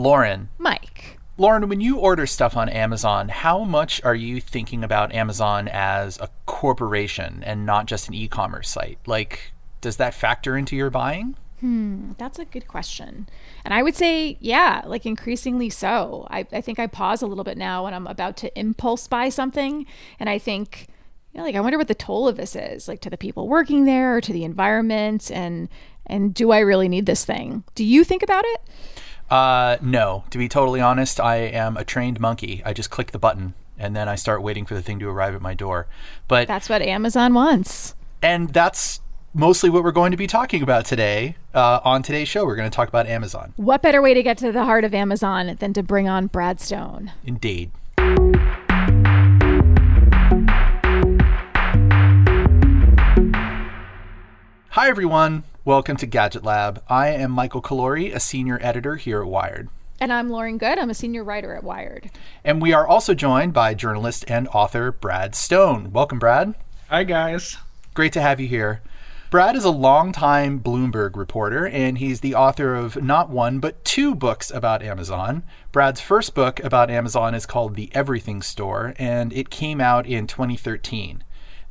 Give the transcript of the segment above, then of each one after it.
Lauren. Mike. Lauren, when you order stuff on Amazon, how much are you thinking about Amazon as a corporation and not just an e commerce site? Like, does that factor into your buying? Hmm, that's a good question. And I would say, yeah, like increasingly so. I, I think I pause a little bit now when I'm about to impulse buy something. And I think, you know, like, I wonder what the toll of this is, like to the people working there or to the environment. And, and do I really need this thing? Do you think about it? Uh, no. To be totally honest, I am a trained monkey. I just click the button and then I start waiting for the thing to arrive at my door. But that's what Amazon wants. And that's mostly what we're going to be talking about today. Uh, on today's show, we're going to talk about Amazon. What better way to get to the heart of Amazon than to bring on Brad Stone? Indeed. Hi, everyone. Welcome to Gadget Lab. I am Michael Calore, a senior editor here at Wired. And I'm Lauren Goode. I'm a senior writer at Wired. And we are also joined by journalist and author Brad Stone. Welcome, Brad. Hi, guys. Great to have you here. Brad is a longtime Bloomberg reporter, and he's the author of not one, but two books about Amazon. Brad's first book about Amazon is called The Everything Store, and it came out in 2013.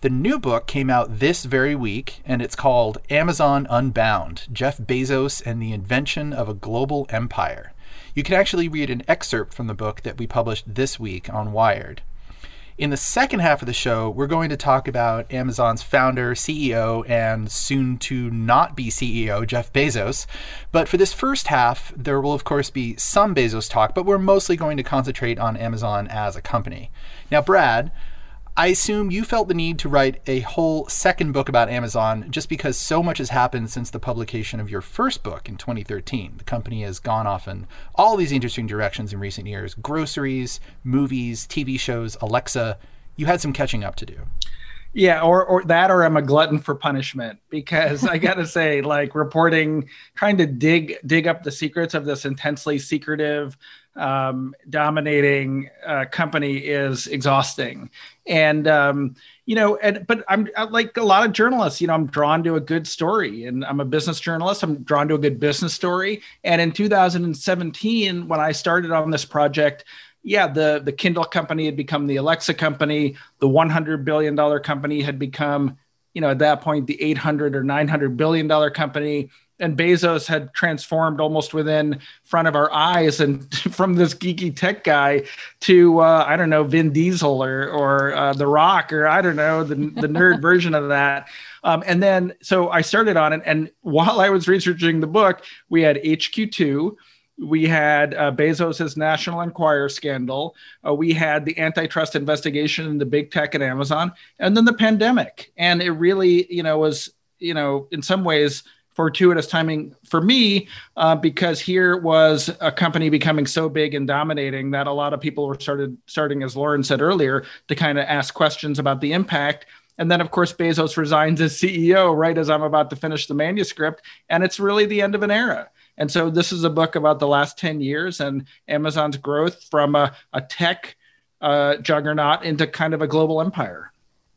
The new book came out this very week, and it's called Amazon Unbound Jeff Bezos and the Invention of a Global Empire. You can actually read an excerpt from the book that we published this week on Wired. In the second half of the show, we're going to talk about Amazon's founder, CEO, and soon to not be CEO, Jeff Bezos. But for this first half, there will, of course, be some Bezos talk, but we're mostly going to concentrate on Amazon as a company. Now, Brad, I assume you felt the need to write a whole second book about Amazon just because so much has happened since the publication of your first book in 2013. The company has gone off in all these interesting directions in recent years groceries, movies, TV shows, Alexa. You had some catching up to do. Yeah, or or that, or I'm a glutton for punishment because I gotta say, like reporting, trying to dig dig up the secrets of this intensely secretive, um, dominating uh, company is exhausting. And um, you know, and but I'm like a lot of journalists, you know, I'm drawn to a good story, and I'm a business journalist. I'm drawn to a good business story. And in 2017, when I started on this project, yeah, the the Kindle company had become the Alexa company. The 100 billion dollar company had become, you know, at that point the 800 or 900 billion dollar company and Bezos had transformed almost within front of our eyes, and from this geeky tech guy to uh, I don't know Vin Diesel or or uh, The Rock or I don't know the the nerd version of that. Um, and then so I started on it, and while I was researching the book, we had HQ2. We had uh, Bezos's National Enquirer scandal. Uh, we had the antitrust investigation into big tech and Amazon, and then the pandemic. And it really, you know, was, you know, in some ways fortuitous timing for me uh, because here was a company becoming so big and dominating that a lot of people were started starting, as Lauren said earlier, to kind of ask questions about the impact. And then, of course, Bezos resigns as CEO right as I'm about to finish the manuscript, and it's really the end of an era. And so, this is a book about the last 10 years and Amazon's growth from a, a tech uh, juggernaut into kind of a global empire.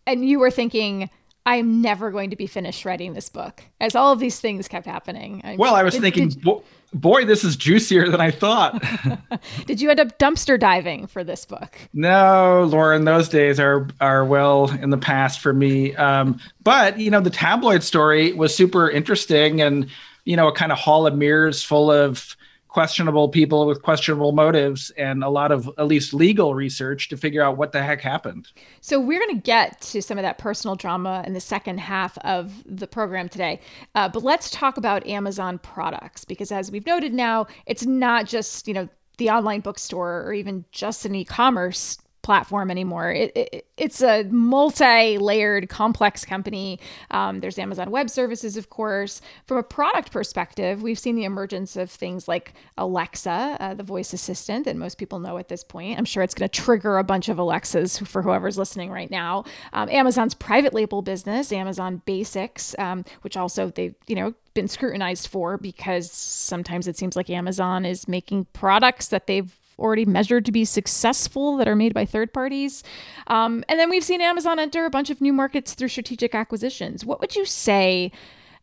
And you were thinking, I'm never going to be finished writing this book as all of these things kept happening. I well, I was did, thinking, did, boy, this is juicier than I thought. did you end up dumpster diving for this book? No, Lauren, those days are are well in the past for me. Um, but you know, the tabloid story was super interesting, and you know, a kind of hall of mirrors full of questionable people with questionable motives and a lot of at least legal research to figure out what the heck happened. So we're going to get to some of that personal drama in the second half of the program today. Uh, but let's talk about Amazon products because as we've noted now, it's not just, you know, the online bookstore or even just an e-commerce platform anymore. It, it, it's a multi-layered, complex company. Um, there's Amazon Web Services, of course. From a product perspective, we've seen the emergence of things like Alexa, uh, the voice assistant that most people know at this point. I'm sure it's going to trigger a bunch of Alexas for whoever's listening right now. Um, Amazon's private label business, Amazon Basics, um, which also they've you know been scrutinized for because sometimes it seems like Amazon is making products that they've already measured to be successful that are made by third parties. Um, and then we've seen Amazon enter a bunch of new markets through strategic acquisitions. What would you say?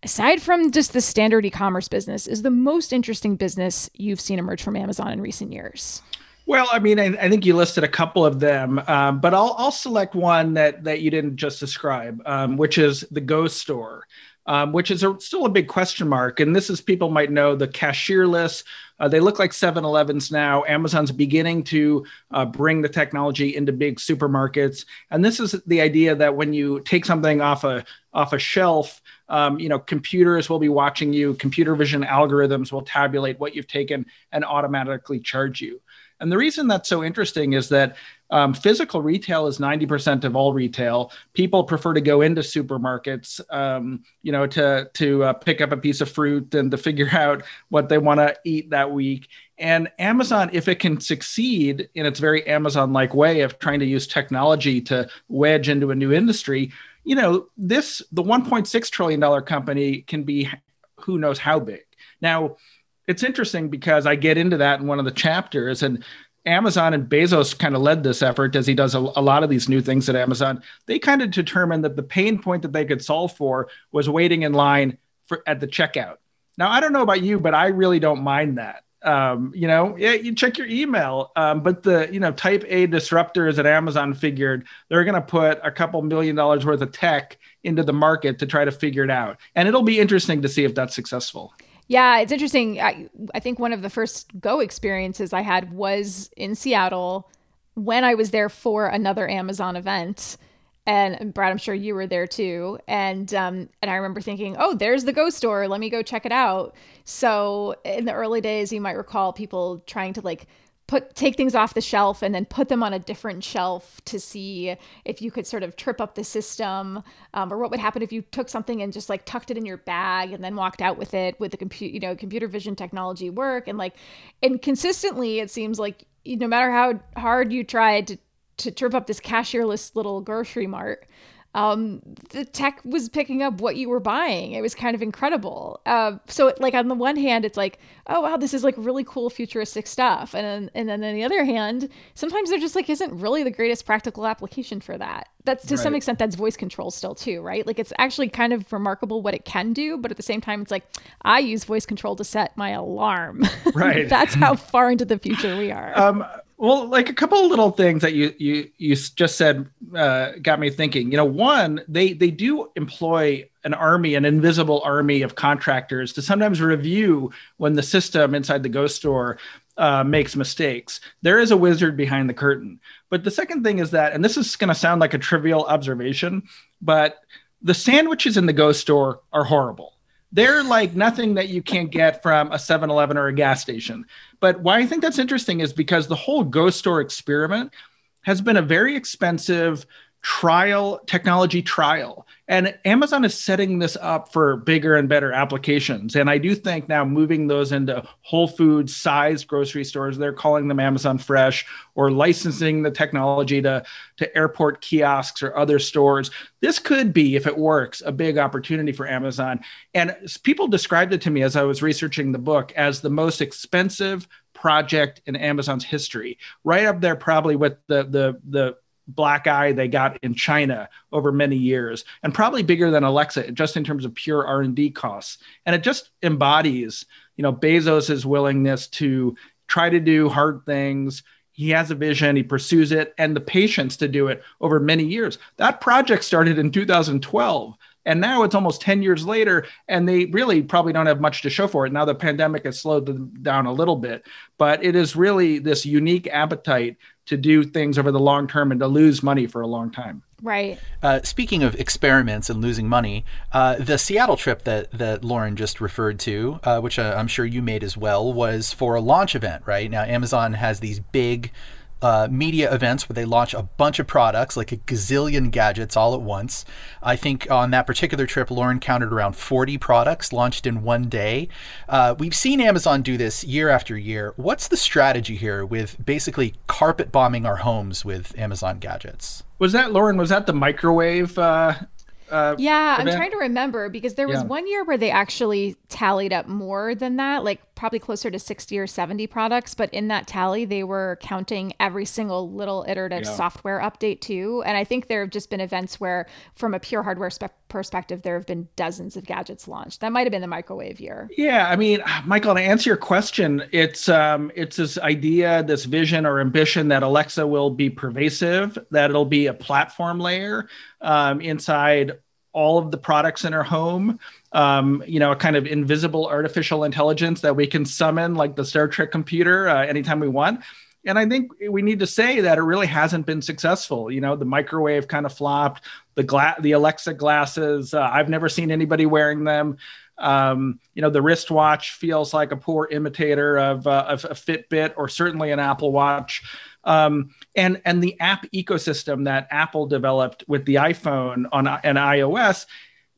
aside from just the standard e-commerce business, is the most interesting business you've seen emerge from Amazon in recent years? Well, I mean, I, I, think you listed a couple of them, um, but I'll, I'll select one that that you didn't just describe, um, which is the Go Store um, which is a, still a big question mark. And this is people might know the cashierless. Uh, they look like 7 Elevens now. Amazon's beginning to uh, bring the technology into big supermarkets. And this is the idea that when you take something off a off a shelf, um, you know, computers will be watching you. Computer vision algorithms will tabulate what you've taken and automatically charge you. And the reason that's so interesting is that um, physical retail is 90% of all retail. People prefer to go into supermarkets, um, you know, to to uh, pick up a piece of fruit and to figure out what they want to eat that week. And Amazon, if it can succeed in its very Amazon-like way of trying to use technology to wedge into a new industry, you know, this the 1.6 trillion dollar company can be who knows how big. Now, it's interesting because I get into that in one of the chapters and Amazon and Bezos kind of led this effort as he does a, a, lot of these new things at Amazon. They kind of determined that the pain point that they could solve for was waiting in line for at the checkout. Now, I don't know about you, but I really don't mind that. Um, you know, yeah, you check your email, um, but the you know Type A disruptors at Amazon figured they're going to put a couple million dollars worth of tech into the market to try to figure it out, and it'll be interesting to see if that's successful. Yeah, it's interesting. I, I think one of the first Go experiences I had was in Seattle when I was there for another Amazon event. And Brad, I'm sure you were there too. And um, and I remember thinking, oh, there's the Go store. Let me go check it out. So in the early days, you might recall people trying to like put take things off the shelf and then put them on a different shelf to see if you could sort of trip up the system um, or what would happen if you took something and just like tucked it in your bag and then walked out with it with the computer you know computer vision technology work. And like and consistently it seems like no matter how hard you tried to to trip up this cashierless little grocery mart um, the tech was picking up what you were buying. It was kind of incredible. Uh, so, like on the one hand, it's like, oh wow, this is like really cool futuristic stuff, and then and then on the other hand, sometimes there just like isn't really the greatest practical application for that. That's to right. some extent that's voice control still too, right? Like it's actually kind of remarkable what it can do, but at the same time, it's like I use voice control to set my alarm. Right. that's how far into the future we are. Um, well, like a couple of little things that you you you just said uh, got me thinking. You know, one they they do employ an army, an invisible army of contractors to sometimes review when the system inside the Go store uh, makes mistakes. There is a wizard behind the curtain. But the second thing is that, and this is going to sound like a trivial observation, but the sandwiches in the Go store are horrible they're like nothing that you can't get from a 7-Eleven or a gas station. But why I think that's interesting is because the whole Go Store experiment has been a very expensive trial technology trial. And amazon is setting this up for bigger and better applications. And i do think now moving those into whole foods sized grocery stores they're calling them amazon fresh or licensing the technology to, to airport kiosks or other stores. This could be if it works a big opportunity for amazon. And people described it to me as i was researching the book as the most expensive project in amazon's history right up there probably with the the the black eye they got in China over many years and probably bigger than Alexa just in terms of pure R&D costs. And it just embodies you know Bezos's willingness to try to do hard things. He has a vision he pursues it and the patience to do it over many years. That project started in 2012 and now it's almost 10 years later, and they really probably don't have much to show for it. Now the pandemic has slowed them down a little bit, but it is really this unique appetite to do things over the long term and to lose money for a long time. Right. Uh, speaking of experiments and losing money, uh, the Seattle trip that that Lauren just referred to, uh, which uh, I'm sure you made as well, was for a launch event. Right now, Amazon has these big uh, media events where they launch a bunch of products, like a gazillion gadgets all at once. I think on that particular trip, Lauren counted around 40 products launched in one day. Uh, we've seen Amazon do this year after year. What's the strategy here with basically carpet bombing our homes with Amazon gadgets? Was that, Lauren, was that the microwave? Uh, uh, yeah, event? I'm trying to remember because there was yeah. one year where they actually tallied up more than that, like probably closer to 60 or 70 products, but in that tally, they were counting every single little iterative yeah. software update too. And I think there have just been events where, from a pure hardware spe- perspective, there have been dozens of gadgets launched. That might have been the microwave year. Yeah, I mean, Michael, to answer your question, it's um, it's this idea, this vision or ambition that Alexa will be pervasive, that it'll be a platform layer um, inside all of the products in our home um, you know, a kind of invisible artificial intelligence that we can summon, like the Star Trek computer, uh, anytime we want. And I think we need to say that it really hasn't been successful. You know, the microwave kind of flopped. The the Alexa glasses, uh, I've never seen anybody wearing them. Um, you know, the wristwatch feels like a poor imitator of, uh, of a Fitbit or certainly an Apple Watch. Um, and and the app ecosystem that Apple developed with the iPhone on and iOS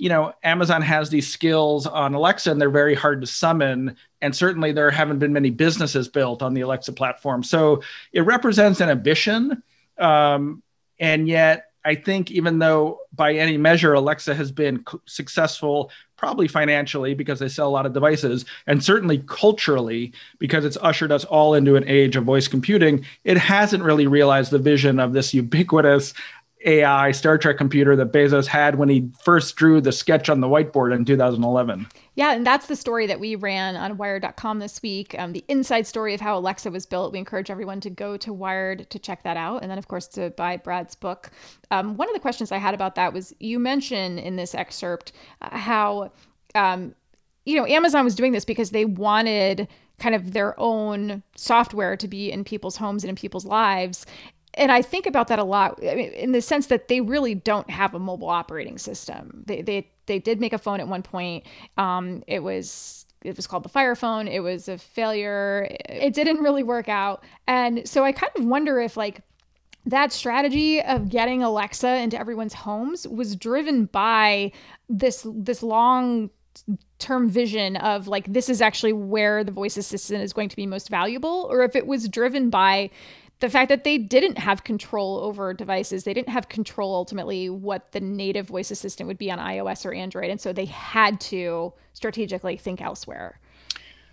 you know, Amazon has these skills on Alexa and they're very hard to summon. And certainly there haven't been many businesses built on the Alexa platform. So it represents an ambition. Um, and yet, I think even though by any measure Alexa has been successful, probably financially because they sell a lot of devices, and certainly culturally because it's ushered us all into an age of voice computing, it hasn't really realized the vision of this ubiquitous AI Star Trek computer that Bezos had when he first drew the sketch on the whiteboard in 2011. Yeah, and that's the story that we ran on Wired.com this week. Um, the inside story of how Alexa was built. We encourage everyone to go to Wired to check that out, and then of course to buy Brad's book. Um, one of the questions I had about that was you mentioned in this excerpt uh, how um, you know Amazon was doing this because they wanted kind of their own software to be in people's homes and in people's lives and I think about that a lot in the sense that they really don't have a mobile operating system. They they they did make a phone at one point. Um, it was it was called the Fire Phone. It was a failure. It didn't really work out, and so I kind of wonder if like that strategy of getting Alexa into everyone's homes was driven by this this long term vision of like this is actually where the voice assistant is going to be most valuable or if it was driven by the fact that they didn't have control over devices they didn't have control ultimately what the native voice assistant would be on ios or android and so they had to strategically think elsewhere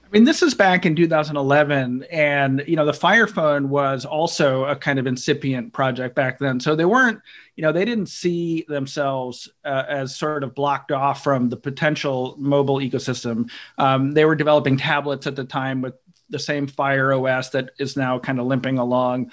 I mean, this is back in 2011, and you know, the Fire Phone was also a kind of incipient project back then. So they weren't, you know, they didn't see themselves uh, as sort of blocked off from the potential mobile ecosystem. Um, they were developing tablets at the time with the same Fire OS that is now kind of limping along.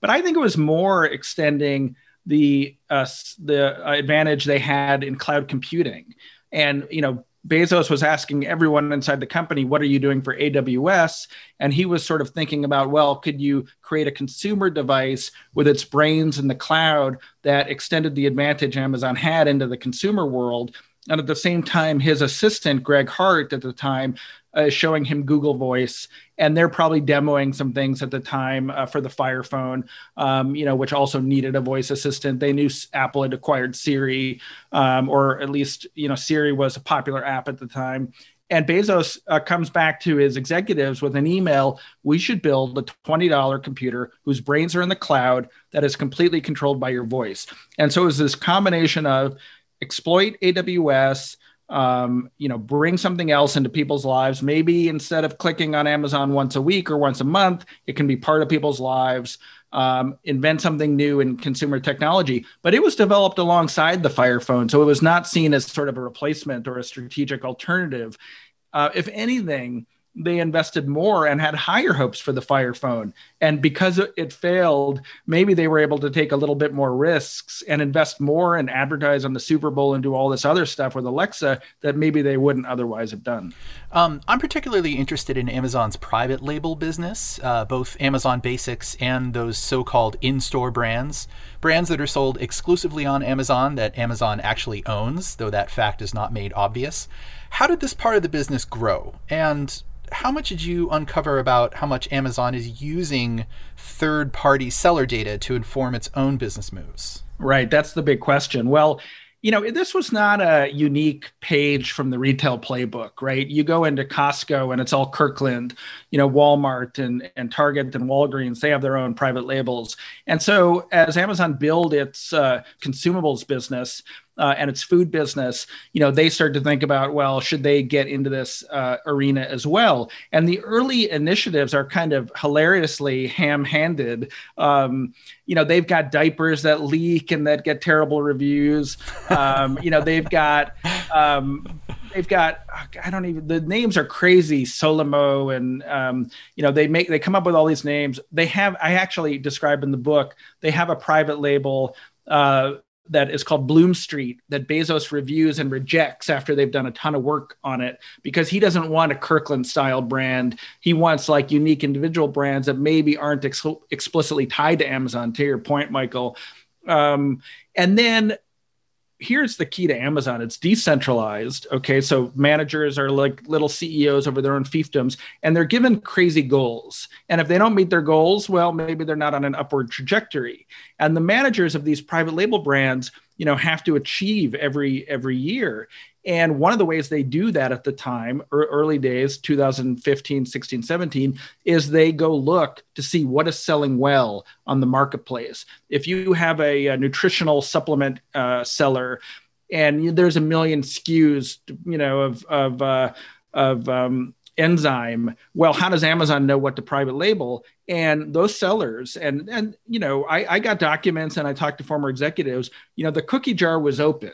But I think it was more extending the uh, the advantage they had in cloud computing. And you know, Bezos was asking everyone inside the company, "What are you doing for AWS?" And he was sort of thinking about, well, could you create a consumer device with its brains in the cloud that extended the advantage Amazon had into the consumer world? And at the same time, his assistant, Greg Hart, at the time, uh, showing him Google Voice, and they're probably demoing some things at the time uh, for the Fire Phone, um, you know, which also needed a voice assistant. They knew Apple had acquired Siri, um, or at least you know Siri was a popular app at the time. And Bezos uh, comes back to his executives with an email. We should build a $20 computer whose brains are in the cloud that is completely controlled by your voice. And so it was this combination of exploit AWS, um, you know, bring something else into people's lives. Maybe instead of clicking on Amazon once a week or once a month, it can be part of people's lives. Um, invent something new in consumer technology. But it was developed alongside the Fire Phone, so it was not seen as sort of a replacement or a strategic alternative. Uh, if anything, they invested more and had higher hopes for the Fire Phone. And because it failed, maybe they were able to take a little bit more risks and invest more and advertise on the Super Bowl and do all this other stuff with Alexa that maybe they wouldn't otherwise have done. Um, I'm particularly interested in Amazon's private label business, uh, both Amazon Basics and those so called in store brands. Brands that are sold exclusively on Amazon that Amazon actually owns, though that fact is not made obvious. How did this part of the business grow? And how much did you uncover about how much Amazon is using third party seller data to inform its own business moves? Right. That's the big question. Well, you know, this was not a unique page from the retail playbook, right? You go into Costco and it's all Kirkland, you know, Walmart and, and Target and Walgreens, they have their own private labels. And so as Amazon built its uh, consumables business, uh, and its food business, you know, they start to think about, well, should they get into this uh, arena as well? And the early initiatives are kind of hilariously ham-handed. Um, you know, they've got diapers that leak and that get terrible reviews. Um, you know, they've got um, they've got I don't even the names are crazy Solimo and um, you know they make they come up with all these names. They have I actually describe in the book they have a private label uh, that is called Bloom Street that Bezos reviews and rejects after they've done a ton of work on it because he doesn't want a Kirkland style brand. He wants like unique individual brands that maybe aren't ex- explicitly tied to Amazon. To your point, Michael. Um, and then here's the key to Amazon it's decentralized. Okay. So managers are like little CEOs over their own fiefdoms and they're given crazy goals. And if they don't meet their goals, well, maybe they're not on an upward trajectory. And the managers of these private label brands, you know, have to achieve every every year. And one of the ways they do that at the time, early days, 2015, 16, 17, is they go look to see what is selling well on the marketplace. If you have a, a nutritional supplement uh, seller and there's a million SKUs, you know, of, of, uh, of um, enzyme well how does amazon know what to private label and those sellers and and you know I, I got documents and i talked to former executives you know the cookie jar was open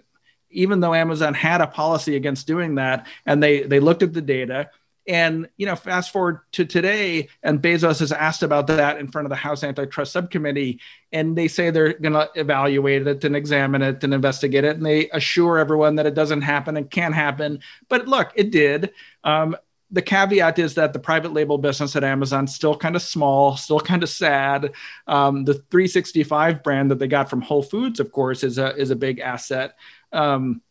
even though Amazon had a policy against doing that, and they they looked at the data. And you know, fast forward to today, and Bezos is asked about that in front of the House Antitrust Subcommittee, and they say they're going to evaluate it and examine it and investigate it, and they assure everyone that it doesn't happen and can't happen. But look, it did. Um, the caveat is that the private label business at Amazon still kind of small, still kind of sad. Um, the 365 brand that they got from Whole Foods, of course, is a is a big asset. Um,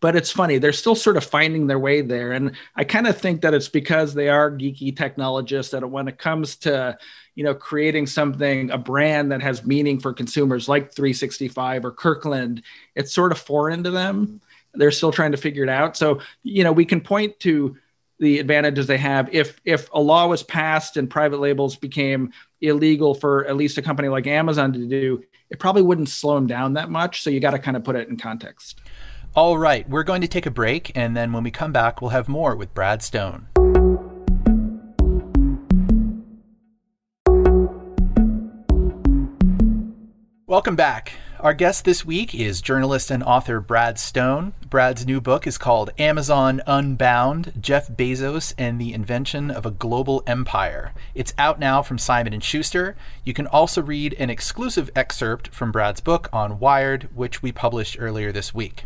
but it's funny they're still sort of finding their way there and i kind of think that it's because they are geeky technologists that when it comes to you know creating something a brand that has meaning for consumers like 365 or kirkland it's sort of foreign to them they're still trying to figure it out so you know we can point to the advantages they have if if a law was passed and private labels became illegal for at least a company like amazon to do it probably wouldn't slow them down that much. So you got to kind of put it in context. All right, we're going to take a break, and then when we come back, we'll have more with Brad Stone. Welcome back. Our guest this week is journalist and author Brad Stone. Brad's new book is called Amazon Unbound Jeff Bezos and the Invention of a Global Empire. It's out now from Simon & Schuster. You can also read an exclusive excerpt from Brad's book on Wired, which we published earlier this week.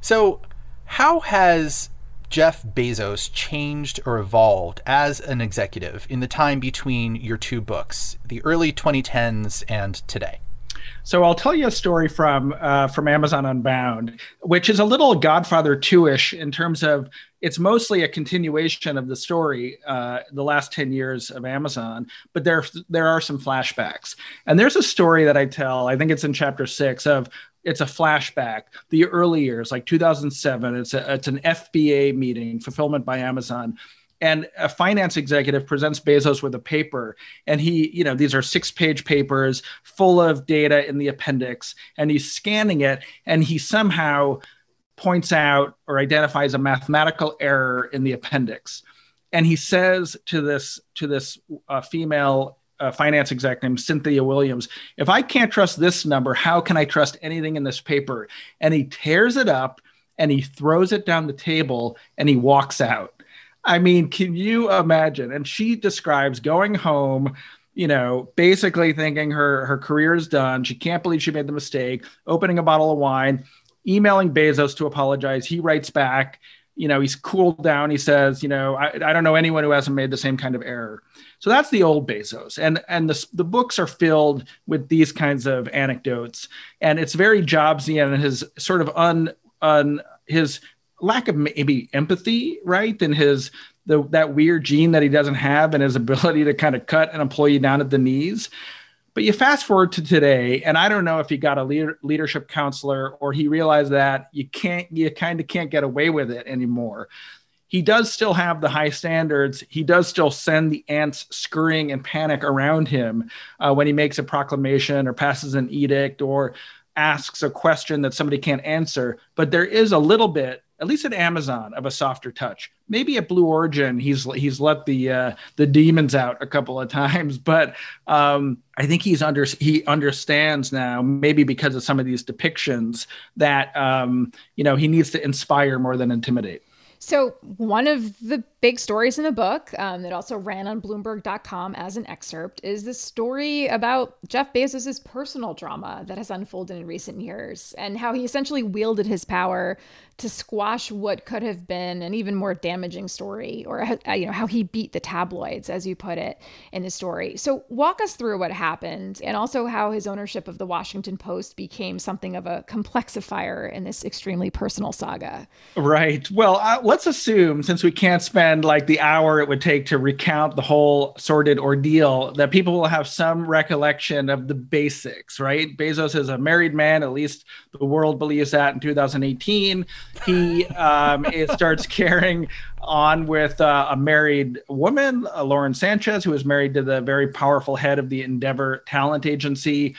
So, how has Jeff Bezos changed or evolved as an executive in the time between your two books, the early 2010s and today? So I'll tell you a story from uh, from Amazon Unbound, which is a little Godfather two ish in terms of it's mostly a continuation of the story, uh, the last ten years of Amazon, but there there are some flashbacks. And there's a story that I tell. I think it's in chapter six of it's a flashback the early years like 2007 it's a, it's an fba meeting fulfillment by amazon and a finance executive presents Bezos with a paper and he you know these are six page papers full of data in the appendix and he's scanning it and he somehow points out or identifies a mathematical error in the appendix and he says to this to this uh, female uh, finance exec named Cynthia Williams, if I can't trust this number, how can I trust anything in this paper? And he tears it up and he throws it down the table and he walks out. I mean, can you imagine? And she describes going home, you know, basically thinking her her career is done. She can't believe she made the mistake, opening a bottle of wine, emailing Bezos to apologize. He writes back, you know, he's cooled down. He says, you know, I, I don't know anyone who hasn't made the same kind of error. So that's the old Bezos. And and the, the books are filled with these kinds of anecdotes. And it's very Jobsian and his sort of un, un his lack of maybe empathy, right? And his the that weird gene that he doesn't have and his ability to kind of cut an employee down at the knees. But you fast forward to today, and I don't know if he got a leader, leadership counselor or he realized that you can't, you kind of can't get away with it anymore. He does still have the high standards. He does still send the ants scurrying in panic around him uh, when he makes a proclamation or passes an edict or asks a question that somebody can't answer, but there is a little bit at least at Amazon, of a softer touch. Maybe at Blue Origin, he's he's let the uh, the demons out a couple of times, but um, I think he's under he understands now, maybe because of some of these depictions, that um, you know he needs to inspire more than intimidate. So, one of the big stories in the book um, that also ran on Bloomberg.com as an excerpt is the story about Jeff Bezos' personal drama that has unfolded in recent years and how he essentially wielded his power to squash what could have been an even more damaging story, or uh, you know how he beat the tabloids, as you put it in the story. So, walk us through what happened, and also how his ownership of the Washington Post became something of a complexifier in this extremely personal saga. Right. Well, uh, let's assume since we can't spend like the hour it would take to recount the whole sordid ordeal, that people will have some recollection of the basics. Right. Bezos is a married man, at least the world believes that in 2018 he um, starts carrying on with uh, a married woman, uh, Lauren Sanchez, who is married to the very powerful head of the Endeavor Talent Agency.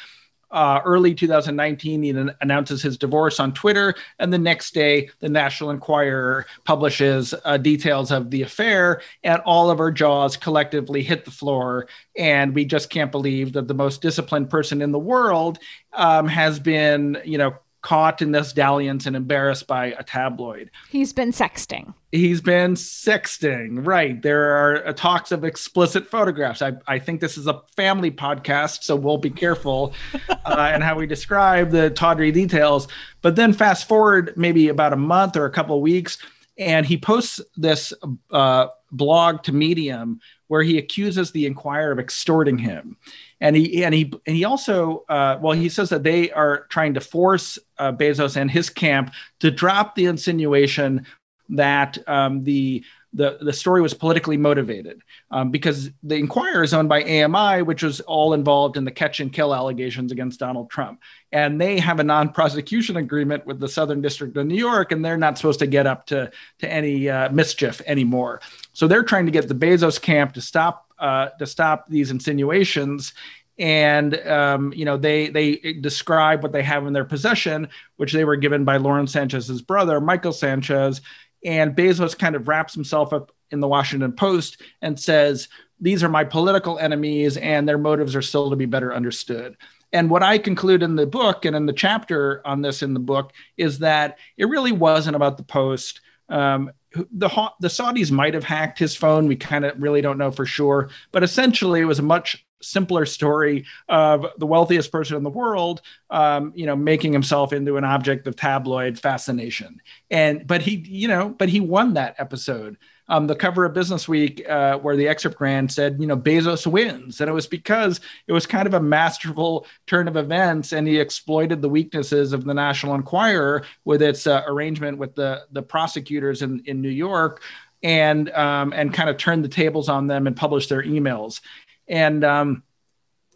Uh, early 2019, he announces his divorce on Twitter, and the next day, the National Enquirer publishes uh, details of the affair, and all of our jaws collectively hit the floor. And we just can't believe that the most disciplined person in the world um, has been, you know, caught in this dalliance and embarrassed by a tabloid. He's been sexting. He's been sexting, right. There are uh, talks of explicit photographs. I, I think this is a family podcast, so we'll be careful uh, and how we describe the tawdry details. But then fast forward maybe about a month or a couple of weeks, and he posts this uh, blog to Medium where he accuses the Enquirer of extorting him and he and he and he also uh, well he says that they are trying to force uh, Bezos and his camp to drop the insinuation that um, the the the story was politically motivated um, because the Enquirer is owned by AMI, which was all involved in the catch and kill allegations against Donald Trump, and they have a non-prosecution agreement with the Southern District of New York, and they're not supposed to get up to to any uh, mischief anymore. So they're trying to get the Bezos camp to stop uh, to stop these insinuations and um, you know they they describe what they have in their possession, which they were given by Lauren Sanchez's brother, Michael Sanchez, and Bezos kind of wraps himself up in the Washington Post and says these are my political enemies, and their motives are still to be better understood. And what I conclude in the book and in the chapter on this in the book is that it really wasn't about the Post. Um, the the Saudis might have hacked his phone. We kind of really don't know for sure, but essentially it was a much simpler story of the wealthiest person in the world, um, you know, making himself into an object of tabloid fascination. And but he, you know, but he won that episode. Um, the cover of Business Week, uh, where the excerpt ran, said, you know, Bezos wins. And it was because it was kind of a masterful turn of events, and he exploited the weaknesses of the National Enquirer with its uh, arrangement with the, the prosecutors in, in New York and um, and kind of turned the tables on them and published their emails. And um,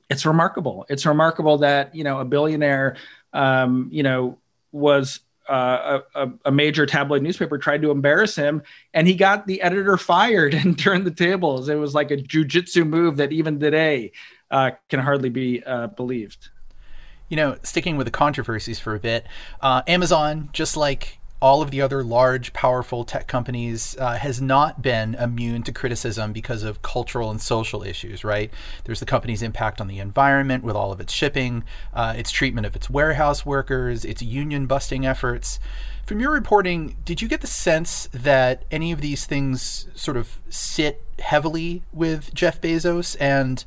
it's remarkable. It's remarkable that, you know, a billionaire, um, you know, was uh, a, a, major tabloid newspaper tried to embarrass him, and he got the editor fired and turned the tables. It was like a jujitsu move that even today uh, can hardly be uh, believed. You know, sticking with the controversies for a bit, uh, Amazon, just like all of the other large, powerful tech companies uh, has not been immune to criticism because of cultural and social issues, right? There's the company's impact on the environment with all of its shipping, uh, its treatment of its warehouse workers, its union busting efforts. From your reporting, did you get the sense that any of these things sort of sit heavily with Jeff Bezos and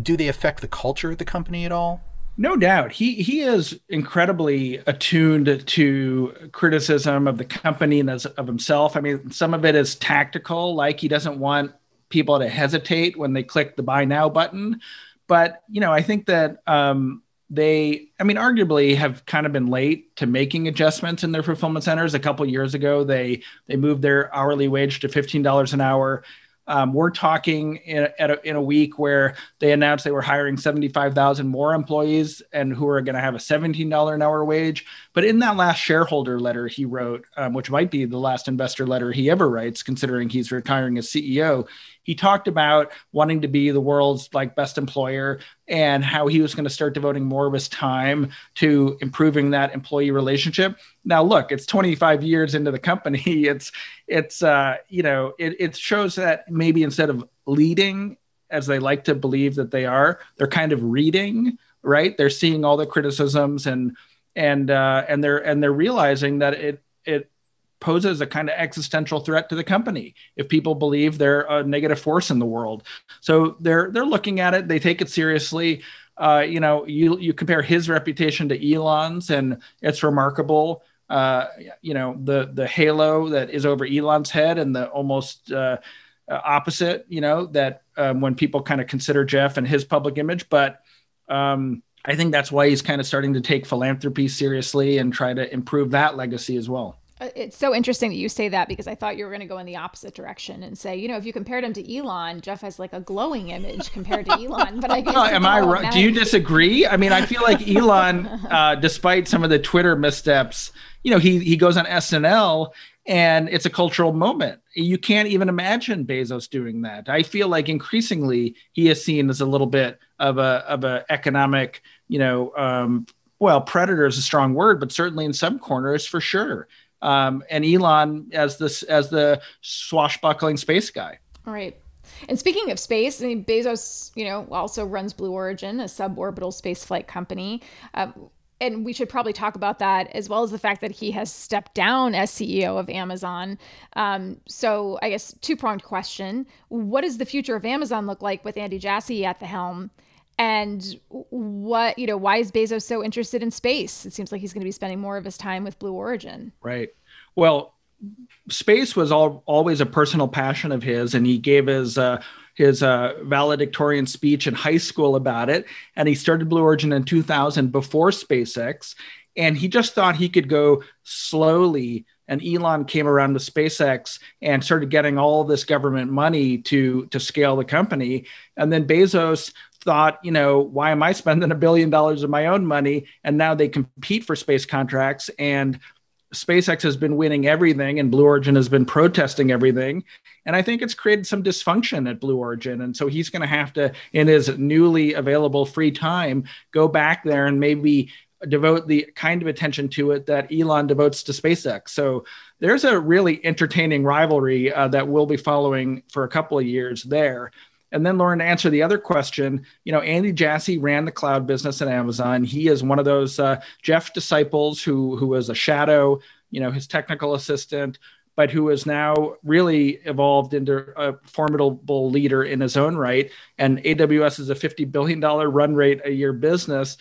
do they affect the culture of the company at all? No doubt. He he is incredibly attuned to criticism of the company and as, of himself. I mean, some of it is tactical, like he doesn't want people to hesitate when they click the buy now button. But, you know, I think that um, they, I mean, arguably have kind of been late to making adjustments in their fulfillment centers. A couple years ago, they they moved their hourly wage to fifteen dollars an hour. Um, we're talking in a, in a week where they announced they were hiring 75,000 more employees and who are going to have a $17 an hour wage. But in that last shareholder letter he wrote, um, which might be the last investor letter he ever writes, considering he's retiring as CEO, he talked about wanting to be the world's like best employer and how he was going to start devoting more of his time to improving that employee relationship. Now, look, it's 25 years into the company. It's it's uh, you know it, it shows that maybe instead of leading as they like to believe that they are, they're kind of reading, right? They're seeing all the criticisms and and uh, and they're and they're realizing that it it poses a kind of existential threat to the company if people believe they're a negative force in the world. So they're they're looking at it. They take it seriously. Uh, you know, you you compare his reputation to Elon's, and it's remarkable. Uh, you know, the the halo that is over Elon's head, and the almost uh, opposite. You know, that um, when people kind of consider Jeff and his public image, but um, I think that's why he's kind of starting to take philanthropy seriously and try to improve that legacy as well. Uh, it's so interesting that you say that because I thought you were going to go in the opposite direction and say, you know, if you compared him to Elon, Jeff has like a glowing image compared to Elon. But I guess oh, am I right? Do you disagree? I mean, I feel like Elon, uh, despite some of the Twitter missteps, you know, he he goes on SNL and it's a cultural moment. You can't even imagine Bezos doing that. I feel like increasingly he is seen as a little bit of a of a economic, you know, um, well, predator is a strong word, but certainly in some corners for sure um, and Elon as this as the swashbuckling space guy. All right. And speaking of space, I mean, Bezos, you know, also runs Blue Origin, a suborbital space flight company. Um, and we should probably talk about that as well as the fact that he has stepped down as CEO of Amazon. Um, so, I guess two pronged question: What does the future of Amazon look like with Andy Jassy at the helm? And what, you know, why is Bezos so interested in space? It seems like he's going to be spending more of his time with Blue Origin. Right. Well, space was all, always a personal passion of his, and he gave his uh, his uh, valedictorian speech in high school about it. And he started Blue Origin in 2000 before SpaceX, and he just thought he could go slowly. And Elon came around with SpaceX and started getting all this government money to to scale the company. And then Bezos thought, you know, why am I spending a billion dollars of my own money? And now they compete for space contracts and SpaceX has been winning everything and Blue Origin has been protesting everything. And I think it's created some dysfunction at Blue Origin. And so he's going to have to, in his newly available free time, go back there and maybe devote the kind of attention to it that Elon devotes to SpaceX. So there's a really entertaining rivalry uh, that we'll be following for a couple of years there. And then, Lauren, to answer the other question, you know, Andy Jassy ran the cloud business at Amazon. He is one of those uh, Jeff disciples who who was a shadow, you know, his technical assistant, but who has now really evolved into a formidable leader in his own right. And AWS is a $50 billion run rate a year business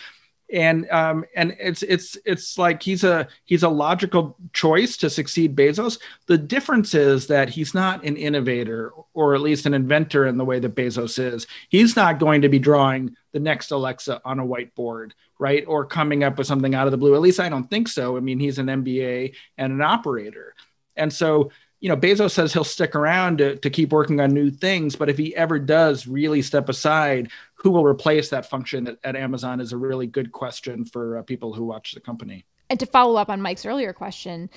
and um, and it's it's it's like he's a he's a logical choice to succeed Bezos. The difference is that he's not an innovator or at least an inventor in the way that Bezos is. He's not going to be drawing the next Alexa on a whiteboard, right? Or coming up with something out of the blue. At least I don't think so. I mean, he's an MBA and an operator, and so you know, Bezos says he'll stick around to, to keep working on new things, but if he ever does really step aside, who will replace that function at, at Amazon is a really good question for uh, people who watch the company. And to follow up on Mike's earlier question,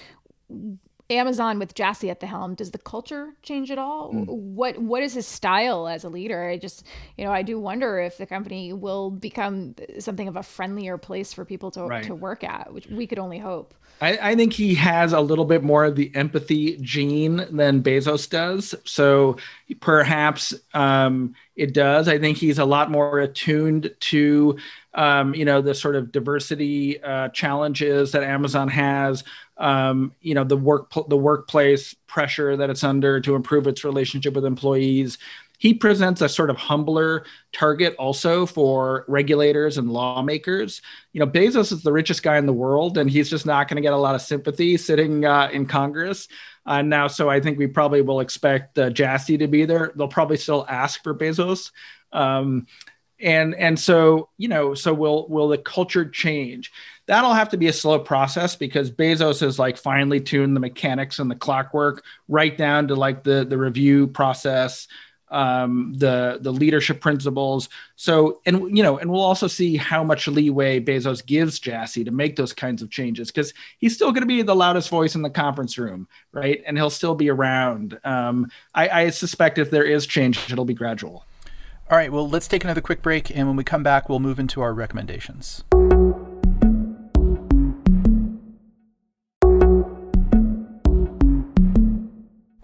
Amazon with Jassy at the helm, does the culture change at all? Mm. What what is his style as a leader? I just you know I do wonder if the company will become something of a friendlier place for people to right. to work at, which we could only hope. I, I, think he has a little bit more of the empathy gene than Bezos does. So perhaps um, it does. I think he's a lot more attuned to, um, you know, the sort of diversity uh, challenges that Amazon has. Um, you know, the work the workplace pressure that it's under to improve its relationship with employees he presents a sort of humbler target also for regulators and lawmakers. You know, Bezos is the richest guy in the world, and he's just not going to get a lot of sympathy sitting uh, in Congress. Uh, now, so I think we probably will expect uh, Jassy to be there. They'll probably still ask for Bezos. Um, and and so you know so will will the culture change that'll have to be a slow process because bezos has like finely tuned the mechanics and the clockwork right down to like the the review process um, the the leadership principles. So, and you know, and we'll also see how much leeway Bezos gives Jassy to make those kinds of changes because he's still going to be the loudest voice in the conference room, right? And he'll still be around. Um, I, I suspect if there is change, it'll be gradual. All right. Well, let's take another quick break, and when we come back, we'll move into our recommendations.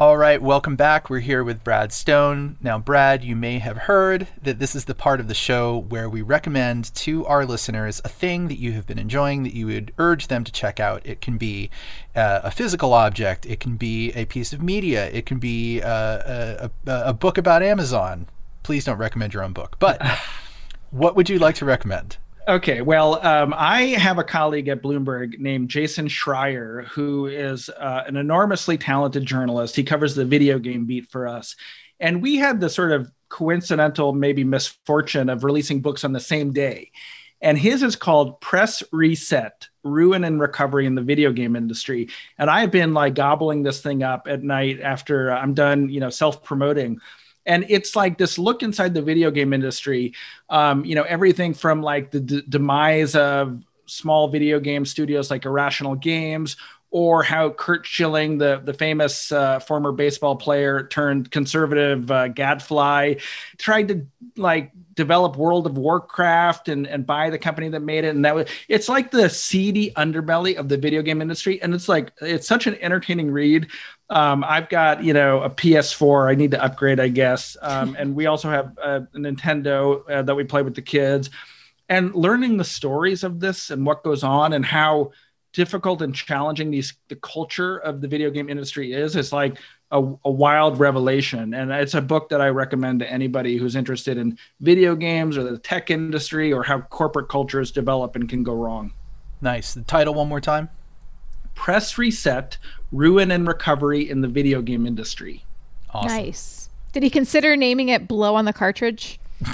All right, welcome back. We're here with Brad Stone. Now, Brad, you may have heard that this is the part of the show where we recommend to our listeners a thing that you have been enjoying that you would urge them to check out. It can be uh, a physical object, it can be a piece of media, it can be uh, a, a, a book about Amazon. Please don't recommend your own book. But what would you like to recommend? Okay, well, um, I have a colleague at Bloomberg named Jason Schreier, who is uh, an enormously talented journalist. He covers the video game beat for us. And we had the sort of coincidental, maybe misfortune of releasing books on the same day. And his is called Press Reset Ruin and Recovery in the Video Game Industry. And I've been like gobbling this thing up at night after I'm done, you know, self promoting and it's like this look inside the video game industry um, you know everything from like the d- demise of small video game studios like irrational games or how Curt Schilling, the, the famous uh, former baseball player turned conservative uh, gadfly, tried to like develop World of Warcraft and, and buy the company that made it. And that was it's like the seedy underbelly of the video game industry. And it's like it's such an entertaining read. Um, I've got you know a PS4. I need to upgrade, I guess. Um, and we also have a, a Nintendo uh, that we play with the kids. And learning the stories of this and what goes on and how difficult and challenging these the culture of the video game industry is it's like a, a, wild revelation. And it's a book that i recommend to anybody who's interested in video games or the tech industry or how corporate cultures develop and can go wrong. Nice. The title one more time? Press reset ruin and recovery in the video game industry. Awesome. nice. Did he consider naming it blow on the cartridge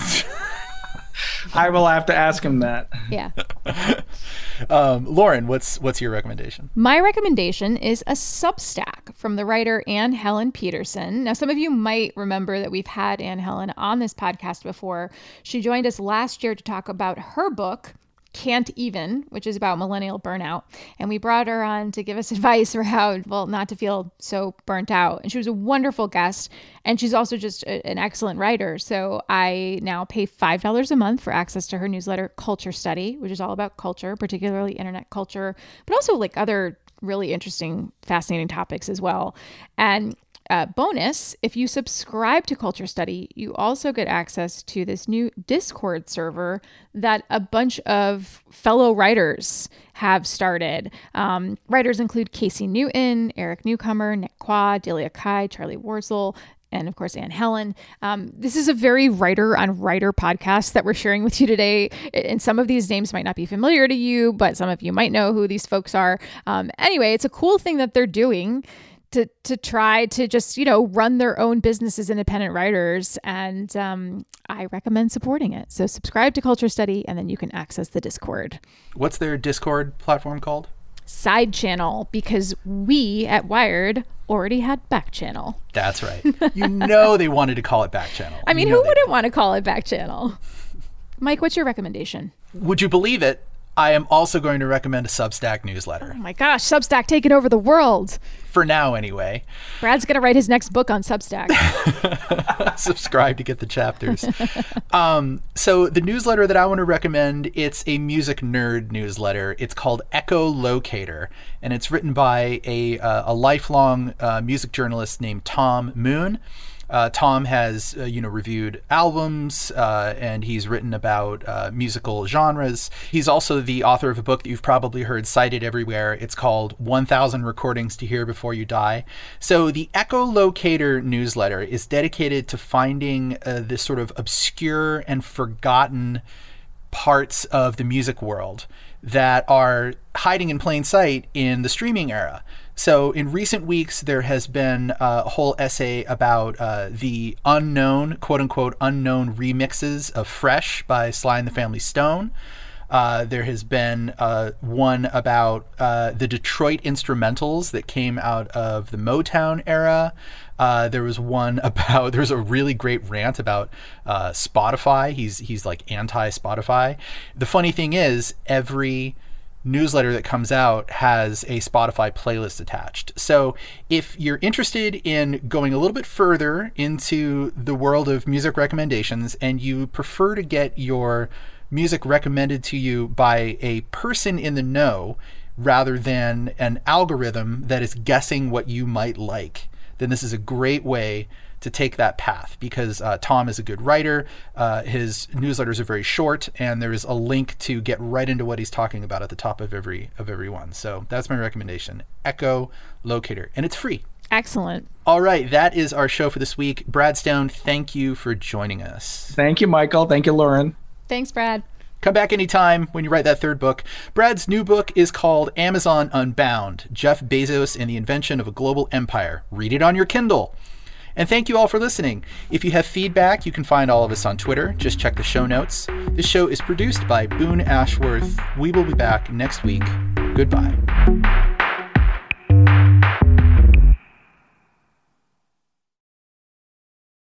I will have to ask him that. Yeah. um, Lauren, what's what's your recommendation? My recommendation is a Substack from the writer Anne Helen Petersen. Now, some of you might remember that we've had Anne Helen on this podcast before. She joined us last year to talk about her book, can't Even, which is about millennial burnout. And we brought her on to give us advice for how, well, not to feel so burnt out. And she was a wonderful guest. And she's also just a, an excellent writer. So I now pay $5 a month for access to her newsletter, Culture Study, which is all about culture, particularly internet culture, but also like other really interesting, fascinating topics as well. And uh, bonus, if you subscribe to Culture Study, you also get access to this new Discord server that a bunch of fellow writers have started. Um, writers include Casey Newton, Eric Newcomer, Nick Quah, Delia Cai, Charlie Warzel, and of course Anne Helen. Um, this is a very writer on writer podcast that we're sharing with you today. And some of these names might not be familiar to you, but some of you might know who these folks are. Um, anyway, it's a cool thing that they're doing to to try to just you know run their own business as independent writers. And um, i recommend supporting it. So subscribe to culture study and then you can access the discord. What's their discord platform called? Side channel because we at wired already had back channel. That's right. You know they wanted to call it back channel. I mean you know who wouldn't want to call it back channel? Mike what's your recommendation? Would you believe it I am also going to recommend a Substack newsletter. Oh my gosh, Substack taking over the world. For now, anyway. Brad's going to write his next book on Substack. Subscribe to get the chapters. um, so the newsletter that I want to recommend, it's a music nerd newsletter. It's called Echo Locator, and it's written by a, uh, a lifelong uh, music journalist named Tom Moon. Uh, Tom has, uh, you know, reviewed albums uh, and he's written about uh, musical genres. He's also the author of a book that you've probably heard cited everywhere. It's called 1000 Recordings to Hear Before You Die. So the Echolocator newsletter is dedicated to finding uh, this sort of obscure and forgotten parts of the music world that are hiding in plain sight in the streaming era. So, in recent weeks, there has been a whole essay about uh, the unknown, quote unquote, unknown remixes of Fresh by Sly and the Family Stone. Uh, there has been uh, one about uh, the Detroit instrumentals that came out of the Motown era. Uh, there was one about there was a really great rant about uh, Spotify. He's he's like anti Spotify. The funny thing is, every newsletter that comes out has a Spotify playlist attached. So if you're interested in going a little bit further into the world of music recommendations and you prefer to get your music recommended to you by a person in the know rather than an algorithm that is guessing what you might like, then this is a great way to take that path because uh, Tom is a good writer. Uh, his newsletters are very short, and there is a link to get right into what he's talking about at the top of every of every one. So that's my recommendation: Echo Locator, and it's free. Excellent. All right, that is our show for this week. Brad Stone, thank you for joining us. Thank you, Michael. Thank you, Lauren. Thanks, Brad. Come back anytime when you write that third book. Brad's new book is called Amazon Unbound Jeff Bezos and the Invention of a Global Empire. Read it on your Kindle. And thank you all for listening. If you have feedback, you can find all of us on Twitter. Just check the show notes. This show is produced by Boone Ashworth. We will be back next week. Goodbye.